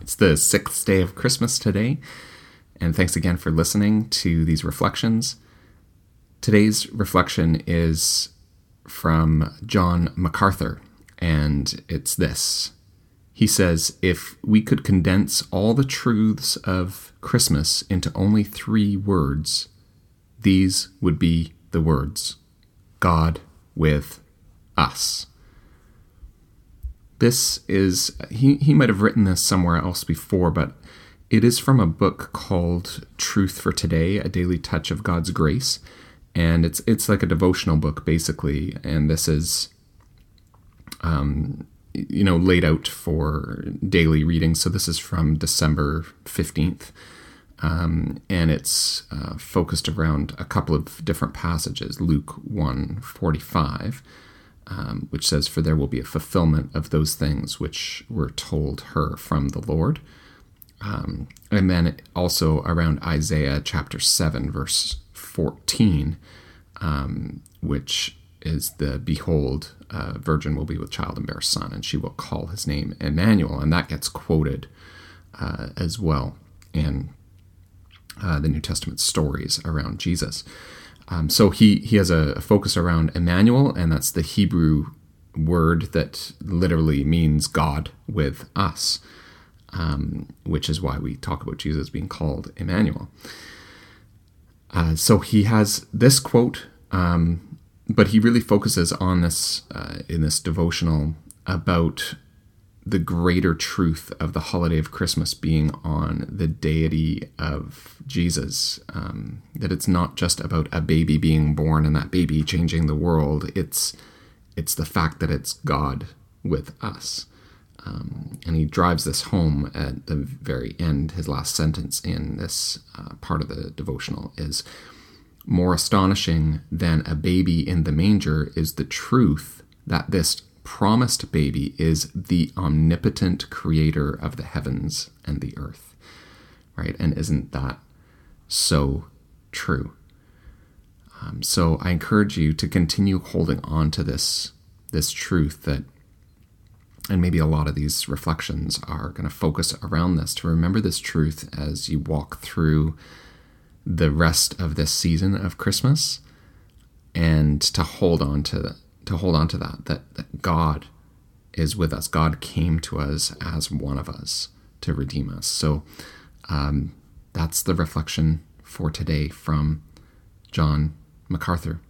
It's the sixth day of Christmas today, and thanks again for listening to these reflections. Today's reflection is from John MacArthur, and it's this. He says, If we could condense all the truths of Christmas into only three words, these would be the words God with us. This is, he, he might have written this somewhere else before, but it is from a book called Truth for Today, A Daily Touch of God's Grace. And it's it's like a devotional book basically, and this is um, you know laid out for daily reading. So this is from December fifteenth, um, and it's uh, focused around a couple of different passages. Luke one forty five, um, which says, For there will be a fulfillment of those things which were told her from the Lord. Um, and then also around Isaiah chapter 7, verse 14, um, which is the Behold, uh, virgin will be with child and bear a son, and she will call his name Emmanuel. And that gets quoted uh, as well in uh, the New Testament stories around Jesus. Um, so he he has a, focus around Emmanuel, and that's the Hebrew word that literally means God with us, um, which is why we talk about Jesus being called Emmanuel. Uh, so he has this quote, um, but he really focuses on this uh, in this devotional about the greater truth of the holiday of Christmas being on the deity of Jesus. Um, that it's not just about a baby being born and that baby changing the world. It's it's the fact that it's God with us. Um, and he drives this home at the very end. His last sentence in this uh, part of the devotional is more astonishing than a baby in the manger is the truth that this promised baby is the omnipotent creator of the heavens and the earth. Right? And isn't that so true? Um, so I encourage you to continue holding on to this this truth that and maybe a lot of these reflections are going to focus around this to remember this truth as you walk through the rest of this season of Christmas and to hold on to to hold on to that, that, that God is with us. God came to us as one of us to redeem us. So um, that's the reflection for today from John MacArthur.